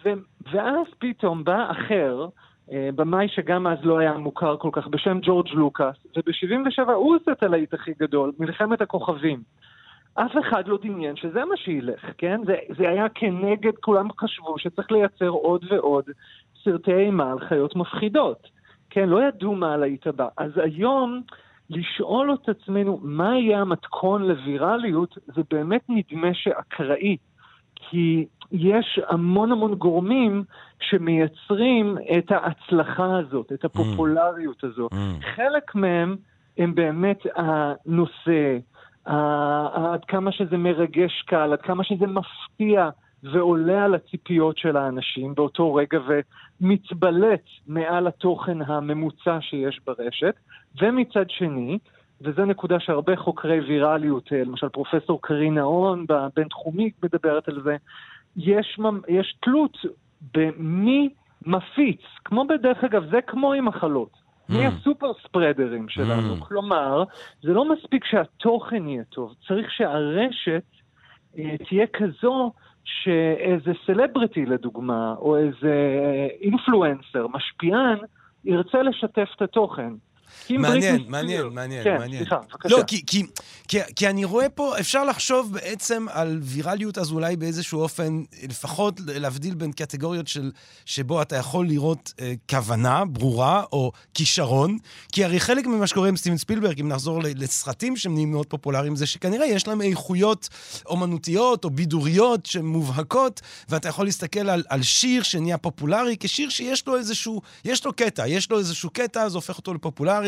ו- ואז פתאום בא אחר, אה, במאי שגם אז לא היה מוכר כל כך, בשם ג'ורג' לוקאס, וב-77 הוא עושה את הלהיט הכי גדול, מלחמת הכוכבים. אף אחד לא דמיין שזה מה שילך, כן? זה, זה היה כנגד, כולם חשבו שצריך לייצר עוד ועוד סרטי אימה על חיות מפחידות. כן, לא ידעו מה הלהיט הבא. אז היום לשאול את עצמנו מה יהיה המתכון לווירליות, זה באמת נדמה שאקראי. כי יש המון המון גורמים שמייצרים את ההצלחה הזאת, את הפופולריות הזאת. Mm. חלק מהם הם באמת הנושא, עד כמה שזה מרגש קל, עד כמה שזה מפתיע ועולה על הציפיות של האנשים באותו רגע ומתבלט מעל התוכן הממוצע שיש ברשת. ומצד שני, וזו נקודה שהרבה חוקרי ויראליות, למשל פרופסור קרין נאון בבינתחומי מדברת על זה, יש, יש תלות במי מפיץ, כמו בדרך אגב, זה כמו עם מחלות. Mm. מי הסופר ספרדרים שלנו. Mm. כלומר, זה לא מספיק שהתוכן יהיה טוב, צריך שהרשת אה, תהיה כזו שאיזה סלבריטי לדוגמה, או איזה אינפלואנסר, משפיען, ירצה לשתף את התוכן. מעניין, מעניין, מעניין, כן, מעניין. סליחה, בבקשה. לא, כי, כי, כי, כי אני רואה פה, אפשר לחשוב בעצם על ויראליות אז אולי באיזשהו אופן, לפחות להבדיל בין קטגוריות של, שבו אתה יכול לראות אה, כוונה ברורה או כישרון, כי הרי חלק ממה שקורה עם סטיבן ספילברג, אם נחזור לסרטים שהם נהיים מאוד פופולריים, זה שכנראה יש להם איכויות אומנותיות או בידוריות שהן מובהקות, ואתה יכול להסתכל על, על שיר שנהיה פופולרי כשיר שיש לו איזשהו, יש לו קטע, יש לו איזשהו קטע, זה הופך אותו לפופולרי.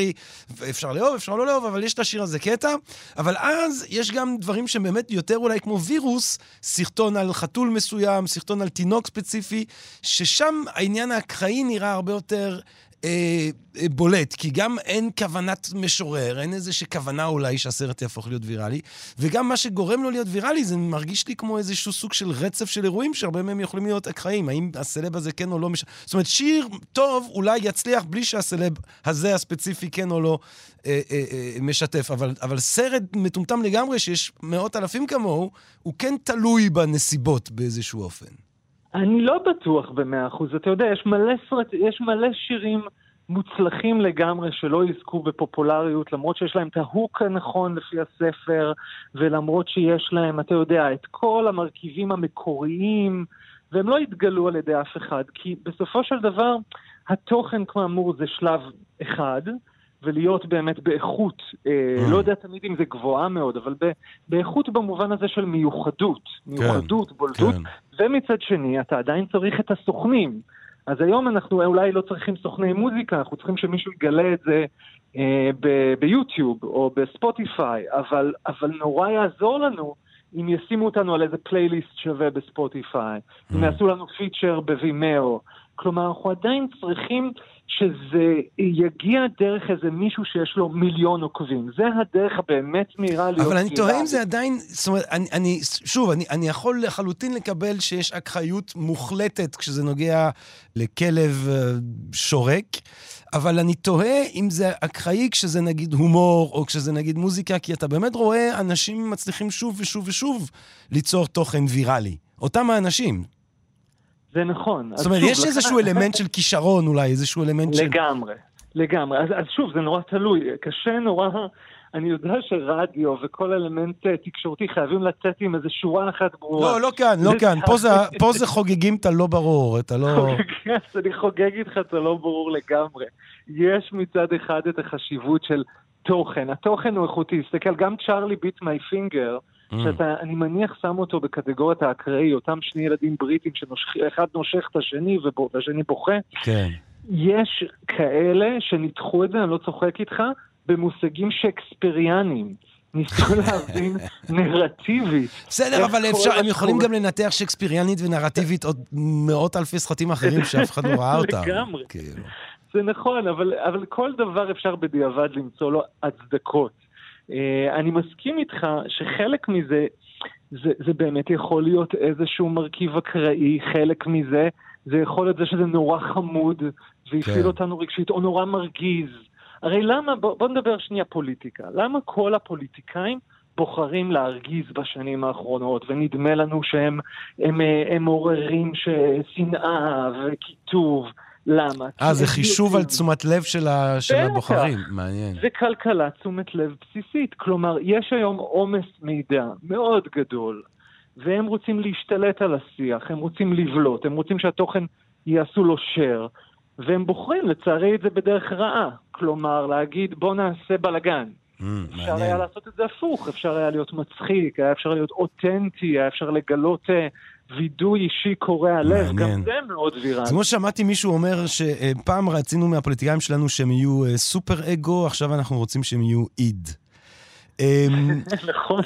אפשר לאהוב, אפשר לא לאהוב, אבל יש לשיר הזה קטע. אבל אז יש גם דברים שהם באמת יותר אולי כמו וירוס, סרטון על חתול מסוים, סרטון על תינוק ספציפי, ששם העניין האקראי נראה הרבה יותר אה, אה, בולט, כי גם אין כוונת משורר, אין איזושהי כוונה אולי שהסרט יהפוך להיות ויראלי, וגם מה שגורם לו להיות ויראלי זה מרגיש לי כמו איזשהו סוג של רצף של אירועים שהרבה מהם יכולים להיות אקראיים, האם הסלב הזה כן או לא מש... זאת אומרת, שיר טוב אולי יצליח בלי שהסלב הזה הספציפי כן או לא אה, אה, אה, משתף, אבל, אבל סרט מטומטם לגמרי שיש מאות אלפים כמוהו, הוא כן תלוי בנסיבות באיזשהו אופן. אני לא בטוח במאה אחוז. אתה יודע, יש מלא, סרט, יש מלא שירים מוצלחים לגמרי שלא יזכו בפופולריות, למרות שיש להם את ההוק הנכון לפי הספר, ולמרות שיש להם, אתה יודע, את כל המרכיבים המקוריים, והם לא יתגלו על ידי אף אחד, כי בסופו של דבר, התוכן, כאמור, זה שלב אחד, ולהיות באמת באיכות, אה, mm. לא יודע תמיד אם זה גבוהה מאוד, אבל באיכות במובן הזה של מיוחדות, כן, מיוחדות, בולטות, כן. ומצד שני, אתה עדיין צריך את הסוכנים. אז היום אנחנו אולי לא צריכים סוכני מוזיקה, אנחנו צריכים שמישהו יגלה את זה אה, ביוטיוב או בספוטיפיי, אבל, אבל נורא יעזור לנו אם ישימו אותנו על איזה פלייליסט שווה בספוטיפיי, mm. אם יעשו לנו פיצ'ר בווימאו. כלומר, אנחנו עדיין צריכים שזה יגיע דרך איזה מישהו שיש לו מיליון עוקבים. זה הדרך הבאמת מהירה להיות... אבל אני תוהה אם זה עדיין, זאת אומרת, אני, אני שוב, אני, אני יכול לחלוטין לקבל שיש אקראיות מוחלטת כשזה נוגע לכלב אה, שורק, אבל אני תוהה אם זה אקראי כשזה נגיד הומור, או כשזה נגיד מוזיקה, כי אתה באמת רואה אנשים מצליחים שוב ושוב ושוב ליצור תוכן ויראלי. אותם האנשים. זה נכון. זאת אומרת, יש איזשהו אלמנט של כישרון אולי, איזשהו אלמנט של... לגמרי, לגמרי. אז, אז שוב, זה נורא תלוי. קשה נורא... אני יודע שרדיו וכל אלמנט אה, תקשורתי חייבים לצאת עם איזו שורה אחת ברורה. לא, לא כאן, לא כאן. פה זה, פה זה חוגגים את הלא ברור, אתה לא... אני חוגג איתך את הלא ברור לגמרי. יש מצד אחד את החשיבות של תוכן. התוכן הוא איכותי. תסתכל, גם צ'ארלי ביט מי פינגר. שאתה, אני מניח, שם אותו בקטגוריית האקראי, אותם שני ילדים בריטים שאחד נושך את השני והשני בוכה. כן. יש כאלה שניתחו את זה, אני לא צוחק איתך, במושגים שייקספריאניים. ניסו [LAUGHS] להבין נרטיבית. בסדר, אבל אפשר, הם יכולים גם לנתח שייקספריאנית ונרטיבית עוד מאות אלפי סרטים אחרים שאף אחד לא ראה אותם. לגמרי. כאילו. זה נכון, אבל כל דבר אפשר בדיעבד למצוא לו הצדקות. אה, אני מסכים איתך שחלק מזה, זה, זה באמת יכול להיות איזשהו מרכיב אקראי, חלק מזה זה יכול להיות זה שזה נורא חמוד והפעיל כן. אותנו רגשית, או נורא מרגיז. הרי למה, בוא, בוא נדבר שנייה פוליטיקה, למה כל הפוליטיקאים בוחרים להרגיז בשנים האחרונות, ונדמה לנו שהם הם, הם, הם עוררים שנאה וקיטוב. למה? אה, זה חישוב על תשומת לב של, ה... של הבוחרים, מעניין. זה כלכלה תשומת לב בסיסית. כלומר, יש היום עומס מידע מאוד גדול, והם רוצים להשתלט על השיח, הם רוצים לבלוט, הם רוצים שהתוכן יעשו לו share, והם בוחרים לצערי את זה בדרך רעה. כלומר, להגיד בוא נעשה בלאגן. Mm, אפשר מעניין. היה לעשות את זה הפוך, אפשר היה להיות מצחיק, היה אפשר להיות אותנטי, היה אפשר לגלות uh, וידוי אישי קורע לב, גם זה מאוד ויראלי. כמו שמעתי מישהו אומר שפעם רצינו מהפוליטיקאים שלנו שהם יהיו uh, סופר אגו, עכשיו אנחנו רוצים שהם יהיו איד. אמ, [LAUGHS] נכון.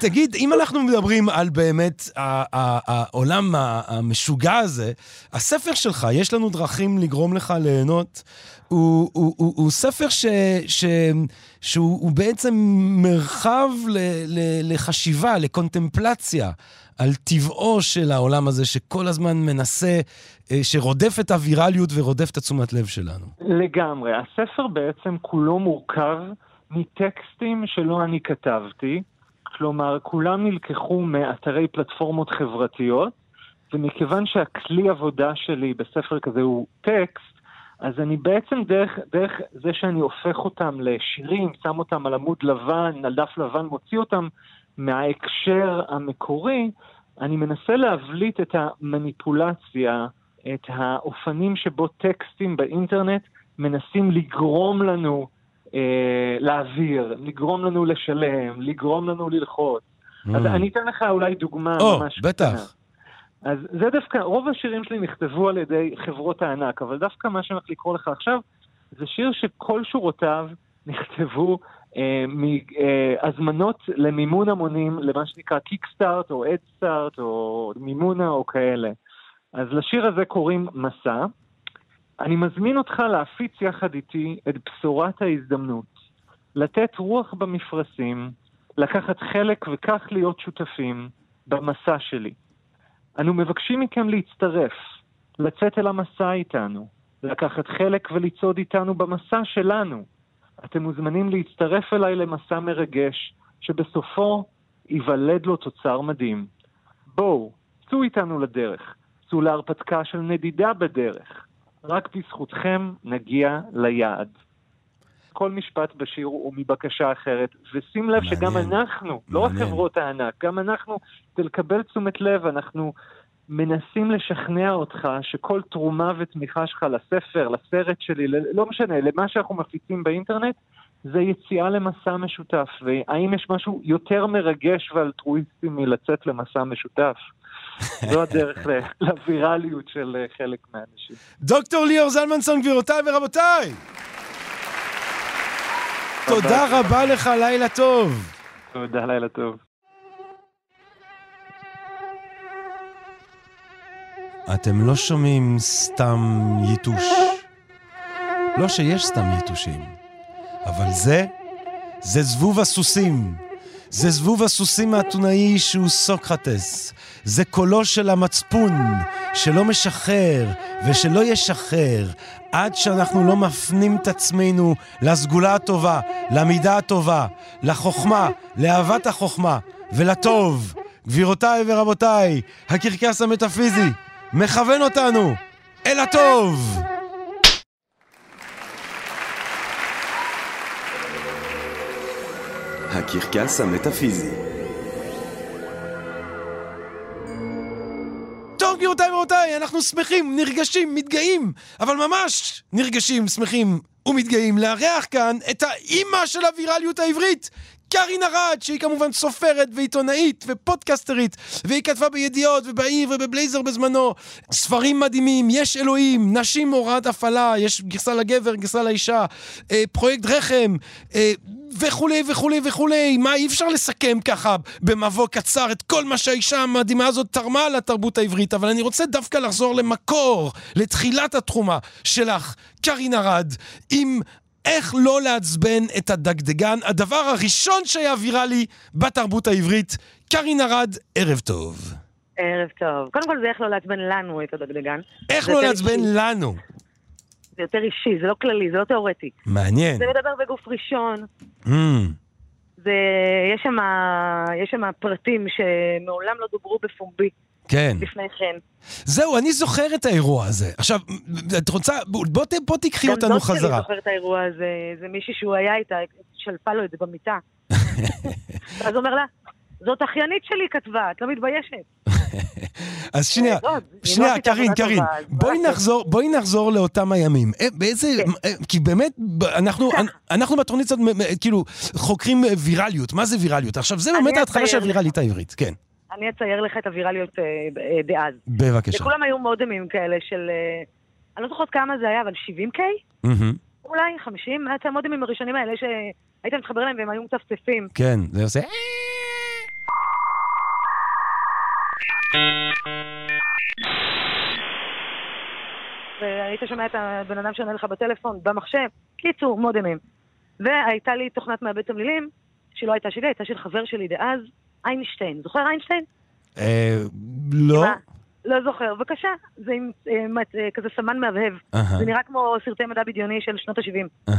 תגיד, אם אנחנו מדברים על באמת העולם המשוגע הזה, הספר שלך, יש לנו דרכים לגרום לך ליהנות, הוא ספר שהוא בעצם מרחב לחשיבה, לקונטמפלציה. על טבעו של העולם הזה, שכל הזמן מנסה, אה, שרודף את הווירליות ורודף את התשומת לב שלנו. לגמרי. הספר בעצם כולו מורכב מטקסטים שלא אני כתבתי, כלומר, כולם נלקחו מאתרי פלטפורמות חברתיות, ומכיוון שהכלי עבודה שלי בספר כזה הוא טקסט, אז אני בעצם דרך, דרך זה שאני הופך אותם לשירים, שם אותם על עמוד לבן, על דף לבן, מוציא אותם מההקשר המקורי, אני מנסה להבליט את המניפולציה, את האופנים שבו טקסטים באינטרנט מנסים לגרום לנו אה, להעביר, לגרום לנו לשלם, לגרום לנו ללחוץ. Mm. אז אני אתן לך אולי דוגמה oh, ממש... או, בטח. אז זה דווקא, רוב השירים שלי נכתבו על ידי חברות הענק, אבל דווקא מה שאני הולך לקרוא לך עכשיו, זה שיר שכל שורותיו נכתבו מהזמנות אה, למימון המונים, למה שנקרא קיקסטארט או אדסטארט או מימונה או כאלה. אז לשיר הזה קוראים מסע. אני מזמין אותך להפיץ יחד איתי את בשורת ההזדמנות, לתת רוח במפרשים, לקחת חלק וכך להיות שותפים במסע שלי. אנו מבקשים מכם להצטרף, לצאת אל המסע איתנו, לקחת חלק ולצעוד איתנו במסע שלנו. אתם מוזמנים להצטרף אליי למסע מרגש, שבסופו ייוולד לו תוצר מדהים. בואו, צאו איתנו לדרך, צאו להרפתקה של נדידה בדרך. רק בזכותכם נגיע ליעד. כל משפט בשיר הוא מבקשה אחרת, ושים לב מעניין. שגם אנחנו, מעניין. לא רק חברות הענק, גם אנחנו, כדי לקבל תשומת לב, אנחנו מנסים לשכנע אותך שכל תרומה ותמיכה שלך לספר, לסרט שלי, לא משנה, למה שאנחנו מפיצים באינטרנט, זה יציאה למסע משותף. והאם יש משהו יותר מרגש ואלטרואיסטי מלצאת למסע משותף? זו הדרך [LAUGHS] לווירליות של אה, חלק מהאנשים. דוקטור ליאור זלמנסון, גבירותיי ורבותיי! תודה רבה לך, לילה טוב. תודה, לילה טוב. אתם לא שומעים סתם יתוש. לא שיש סתם יתושים, אבל זה, זה זבוב הסוסים. זה זבוב הסוסים האתונאי שהוא סוקרטס. זה קולו של המצפון, שלא משחרר ושלא ישחרר, עד שאנחנו לא מפנים את עצמנו לסגולה הטובה, למידה הטובה, לחוכמה, לאהבת החוכמה ולטוב. גבירותיי ורבותיי, הקרקס המטאפיזי מכוון אותנו אל הטוב! הקרקס המטאפיזי טוב, גבירותיי ורבותיי, אנחנו שמחים, נרגשים, מתגאים, אבל ממש נרגשים, שמחים ומתגאים לארח כאן את האימא של הווירליות העברית, קארין ארד, שהיא כמובן סופרת ועיתונאית ופודקסטרית, והיא כתבה בידיעות ובעיר ובבלייזר בזמנו ספרים מדהימים, יש אלוהים, נשים הוראת הפעלה, יש גרסה לגבר, גרסה לאישה, אה, פרויקט רחם, אה, וכולי וכולי וכולי. מה, אי אפשר לסכם ככה במבוא קצר את כל מה שהאישה המדהימה הזאת תרמה לתרבות העברית, אבל אני רוצה דווקא לחזור למקור, לתחילת התחומה שלך, קארין ארד, עם איך לא לעצבן את הדגדגן, הדבר הראשון שהיה ויראלי בתרבות העברית. קארין ארד, ערב טוב. ערב טוב. קודם כל זה איך לא לעצבן לנו את הדגדגן. איך לא לעצבן. לנו? זה יותר אישי, זה לא כללי, זה לא תיאורטי. מעניין. זה מדבר בגוף ראשון. Mm. זה, יש שם פרטים שמעולם לא דוברו בפומבי. כן. לפני כן. זהו, אני זוכר את האירוע הזה. עכשיו, את רוצה, בוא, בוא תקחי אותנו חזרה. גם דוד שלי זוכר את האירוע הזה, זה מישהי שהוא היה איתה, שלפה לו את זה במיטה. [LAUGHS] אז הוא אומר לה, זאת אחיינית שלי כתבה, את לא מתביישת. [LAUGHS] אז שנייה, שנייה, קארין, קארין, בואי נחזור לאותם הימים. באיזה, כן. כי באמת, אנחנו בתוכנית הזאת, כאילו, חוקרים ויראליות. מה זה ויראליות? עכשיו, זה באמת ההתחלה של הוויראלית העברית, כן. אני אצייר לך את הוויראליות דאז. בבקשה. וכולם היו מודמים כאלה של... אני לא זוכרת כמה זה היה, אבל 70K? אולי 50? את המודמים הראשונים האלה שהיית מתחבר אליהם והם היו מצפצפים. כן, זה עושה... והיית שומע את הבן אדם שעונה לך בטלפון, במחשב, קיצור, מודמים. והייתה לי תוכנת מעבד תמלילים, שלא הייתה שלי, הייתה של חבר שלי דאז, איינשטיין. זוכר איינשטיין? אה, לא. לא זוכר, בבקשה. זה עם אה, אה, כזה סמן מהבהב. זה נראה כמו סרטי מדע בדיוני של שנות ה-70.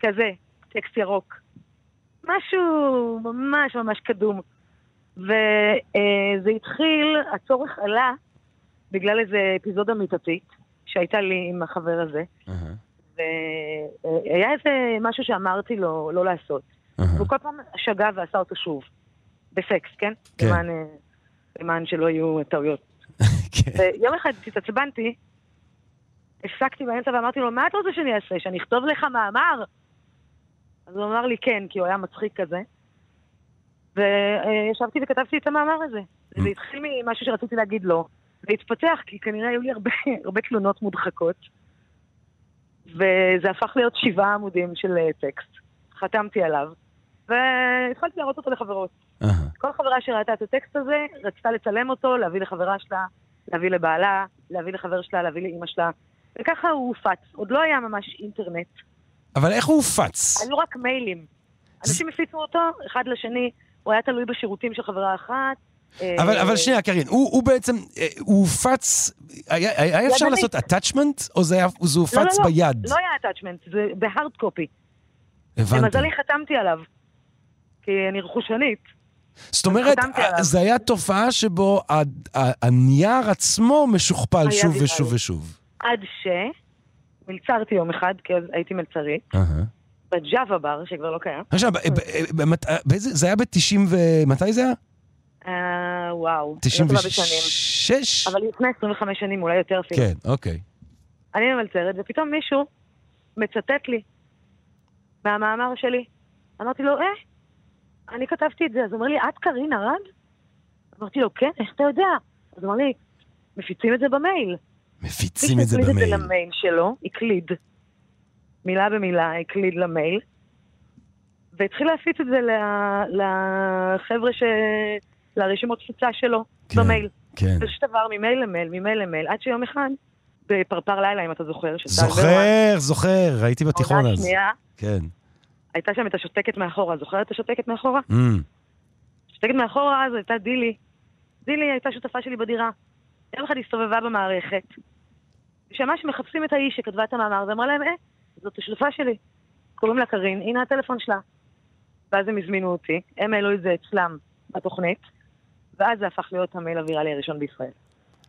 כזה, טקסט ירוק. משהו ממש ממש קדום. וזה התחיל, הצורך עלה בגלל איזה אפיזודה מיטתית שהייתה לי עם החבר הזה. והיה איזה משהו שאמרתי לו לא לעשות. והוא כל פעם שגה ועשה אותו שוב. בסקס, כן? כן. למען שלא יהיו טעויות. [LAUGHS] כן. ויום אחד התעצבנתי, הפסקתי באמצע ואמרתי לו, מה אתה רוצה שאני אעשה? שאני אכתוב לך מאמר? אז הוא אמר לי כן, כי הוא היה מצחיק כזה. וישבתי וכתבתי את המאמר הזה. Mm. זה התחיל ממשהו שרציתי להגיד לו, והתפתח, כי כנראה היו לי הרבה, [LAUGHS] הרבה תלונות מודחקות. וזה הפך להיות שבעה עמודים של אה, טקסט. חתמתי עליו, והתחלתי להראות אותו לחברות. Uh-huh. כל חברה שראתה את הטקסט הזה, רצתה לצלם אותו, להביא לחברה שלה, להביא לבעלה, להביא לחבר שלה, להביא לאימא שלה. וככה הוא הופץ. עוד לא היה ממש אינטרנט. אבל איך הוא הופץ? היו רק מיילים. אנשים הפיצו אותו אחד לשני, הוא היה תלוי בשירותים של חברה אחת. אבל, אבל שנייה, קרין, הוא, הוא בעצם, אה, הוא הופץ, היה, היה אפשר לעשות attachment, או זה, היה, זה הופץ לא, לא, לא, ביד? לא היה attachment, זה בהארד קופי. הבנתי. למזלי חתמתי עליו, כי אני רכושנית. זאת אומרת, זה היה תופעה שבו הנייר עצמו משוכפל שוב ושוב ושוב. עד ש... מלצרתי יום אחד, כי אז הייתי מלצרית. בג'אווה בר, שכבר לא קיים. עכשיו, זה היה ב-90 ו... מתי זה היה? אה, וואו. 96? אבל לפני 25 שנים, אולי יותר אפילו. כן, אוקיי. אני ממלצרת, ופתאום מישהו מצטט לי מהמאמר שלי. אמרתי לו, אה, אני כתבתי את זה. אז הוא אומר לי, את קרין ארד? אמרתי לו, כן, איך אתה יודע? אז הוא אמר לי, מפיצים את זה במייל. מפיצים את זה במייל. הקליד את זה למייל שלו, הקליד. מילה במילה, הקליד למייל. והתחיל להפיץ את זה לחבר'ה ש... לרשימות תפוצה שלו כן, במייל. כן. זה עבר ממייל למייל, ממייל למייל, עד שיום אחד, בפרפר לילה, אם אתה זוכר, זוכר, זוכר, הייתי בתיכון אז. שנייה. כן. הייתה שם את השותקת מאחורה, זוכרת את השותקת מאחורה? Mm. השותקת מאחורה אז הייתה דילי. דילי הייתה שותפה שלי בדירה. יום אחד הסתובבה במערכת, ושמעה שמחפשים את האיש שכתבה את המאמר, ואמרה להם, אה, זאת השותפה שלי. קוראים לה קארין, הנה הטלפון שלה. ואז הם הזמינו אותי, הם העלו את זה אצלם בתוכנית, ואז זה הפך להיות המייל הוויראלי הראשון בישראל.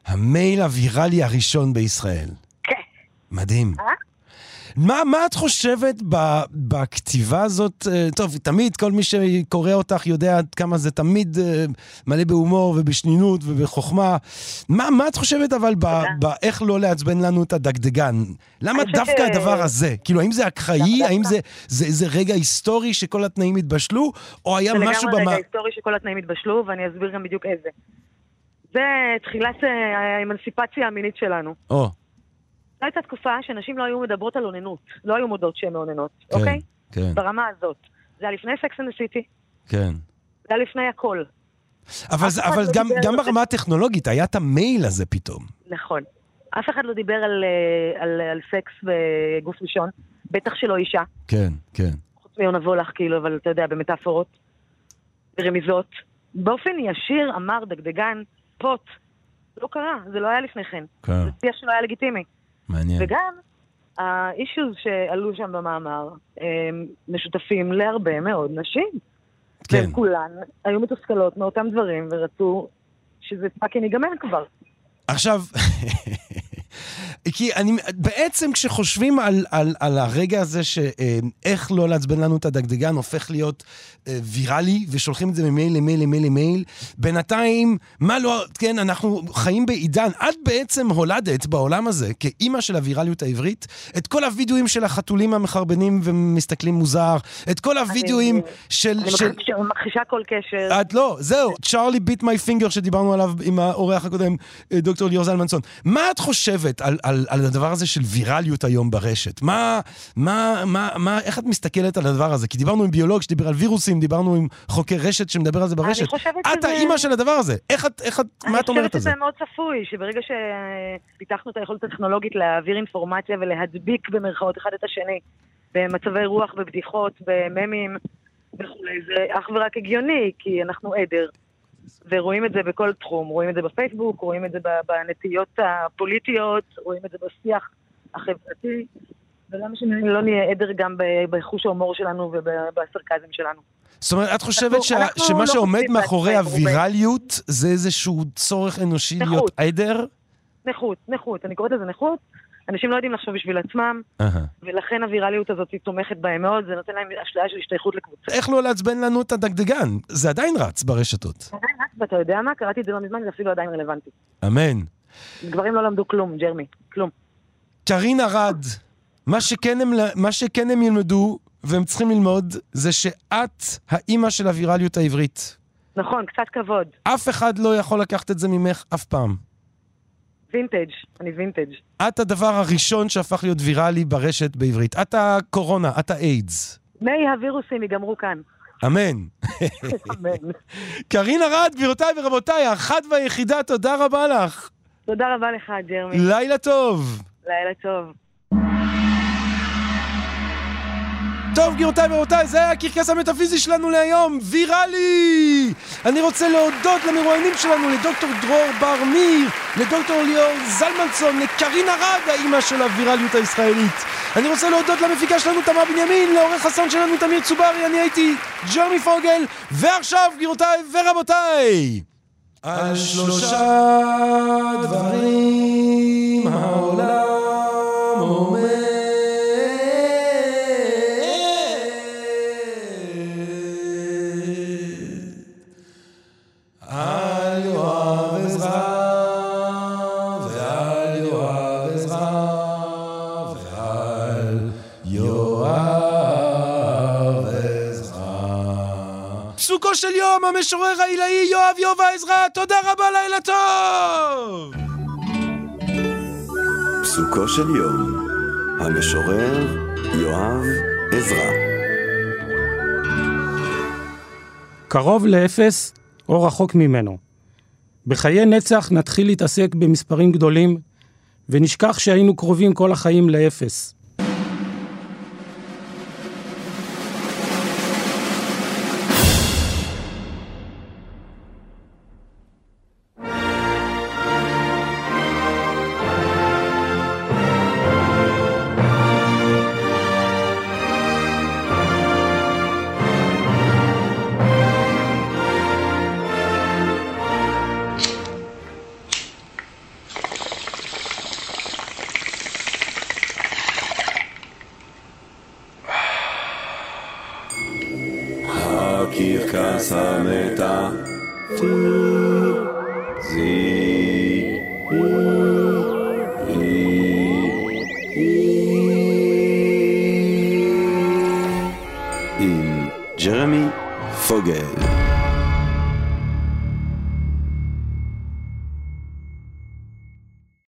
המייל הוויראלי הראשון בישראל. כן. מדהים. אה? מה, מה את חושבת בכתיבה הזאת? אה, טוב, תמיד כל מי שקורא אותך יודע עד כמה זה תמיד אה, מלא בהומור ובשנינות ובחוכמה. מה, מה את חושבת אבל באיך לא לעצבן לנו את הדגדגן? למה דווקא ש... הדבר הזה? כאילו, האם זה אקראי? האם זה, זה איזה רגע היסטורי שכל התנאים התבשלו? או היה משהו במה... זה לגמרי רגע היסטורי שכל התנאים התבשלו, ואני אסביר גם בדיוק איזה. זה תחילת אה, האמנסיפציה המינית שלנו. או. זו הייתה תקופה שנשים לא היו מדברות על אוננות, לא היו מודות שהן מאוננות, כן, אוקיי? כן. ברמה הזאת. זה היה לפני Sex and the City. כן. זה היה לפני הכל. אבל, זה, אבל לא גם, גם ברמה הטכנולוגית, היה את המייל הזה פתאום. נכון. אף אחד לא דיבר על, אה, על, על סקס בגוף ראשון, בטח שלא אישה. כן, כן. חוץ מיונה וולך, כאילו, אבל אתה יודע, במטאפורות, ברמיזות. באופן ישיר אמר דגדגן, פוט. לא קרה, זה לא היה לפני כן. כן. זה שיח שלא היה לגיטימי. מעניין. וגם, האישוז שעלו שם במאמר משותפים להרבה מאוד נשים. כן. והם כולן היו מתוסכלות מאותם דברים ורצו שזה fucking ייגמר כבר. עכשיו, [LAUGHS] כי אני, בעצם כשחושבים על, על, על הרגע הזה שאיך לא לעצבן לנו את הדגדגן הופך להיות אה, ויראלי, ושולחים את זה ממייל למייל למייל למייל, בינתיים, מה לא, כן, אנחנו חיים בעידן, את בעצם הולדת בעולם הזה, כאימא של הווירליות העברית, את כל הווידאוים של החתולים המחרבנים ומסתכלים מוזר, את כל הווידאוים של... אני של... מכחישה כל קשר. את לא, זהו, צ'ארלי ביט מי פינגר שדיברנו עליו עם האורח הקודם, אה, דוקטור ליאור זלמנסון. מה את חושבת על, על, על הדבר הזה של ויראליות היום ברשת? מה, מה, מה, מה, איך את מסתכלת על הדבר הזה? כי דיברנו עם ביולוג שדיבר על וירוסים, דיברנו עם חוקר רשת שמדבר על זה ברשת. אני חושבת את שזה... האימא של הדבר הזה. איך את, איך את, מה את אומרת על זה? אני חושבת שזה מאוד צפוי, שברגע שפיתחנו את היכולת הטכנולוגית להעביר אינפורמציה ולהדביק במרכאות אחד את השני, במצבי רוח, בבדיחות, בממים וכולי, זה אך ורק הגיוני, כי אנחנו עדר. ורואים את זה בכל תחום, רואים את זה בפייסבוק, רואים את זה בנטיות הפוליטיות, רואים את זה בשיח החברתי, ולמה שלא נהיה עדר גם בחוש ההומור שלנו ובסרקזם שלנו. זאת אומרת, את חושבת אנחנו, ש... אנחנו שמה לא שעומד מאחורי הווירליות זה איזשהו צורך אנושי נכות. להיות עדר? נכות, נכות. אני קוראת לזה נכות. אנשים לא יודעים לחשוב בשביל עצמם, uh-huh. ולכן הווירליות הזאת היא תומכת בהם מאוד, זה נותן להם אשליה של השתייכות לקבוצה. איך לא לעצבן לנו את הדגדגן? זה עדיין רץ ברשתות. עדיין רץ, ואתה יודע מה? קראתי את זה לא מזמן, זה אפילו עדיין רלוונטי. אמן. גברים לא למדו כלום, ג'רמי, כלום. קרין ארד, מה שכן הם, מה שכן הם ילמדו, והם צריכים ללמוד, זה שאת האימא של הווירליות העברית. נכון, קצת כבוד. אף אחד לא יכול לקחת את זה ממך אף פעם. וינטג', אני וינטג'. את הדבר הראשון שהפך להיות ויראלי ברשת בעברית. את הקורונה, את האיידס. מי הווירוסים ייגמרו כאן. אמן. אמן. קרין ארד, גבירותיי ורבותיי, האחת והיחידה, תודה רבה לך. תודה רבה לך, ג'רמי. לילה טוב. לילה טוב. טוב, גבירותיי ורבותיי, זה היה הקרקס המטאפיזי שלנו להיום, ויראלי! אני רוצה להודות למרואיינים שלנו, לדוקטור דרור בר ניר, לדוקטור ליאור זלמנסון, לקרינה רד, האימא של הווירליות הישראלית. אני רוצה להודות למפיקה שלנו, תמר בנימין, לעורך חסון שלנו, תמיר צוברי, אני הייתי ג'רמי פוגל, ועכשיו, גבירותיי ורבותיי, על שלושה דברים העולם של יום, המשורר העילאי יואב יובה עזרא, תודה רבה, לילה טוב! פסוקו של יום, המשורר יואב עזרא. קרוב לאפס או רחוק ממנו. בחיי נצח נתחיל להתעסק במספרים גדולים, ונשכח שהיינו קרובים כל החיים לאפס.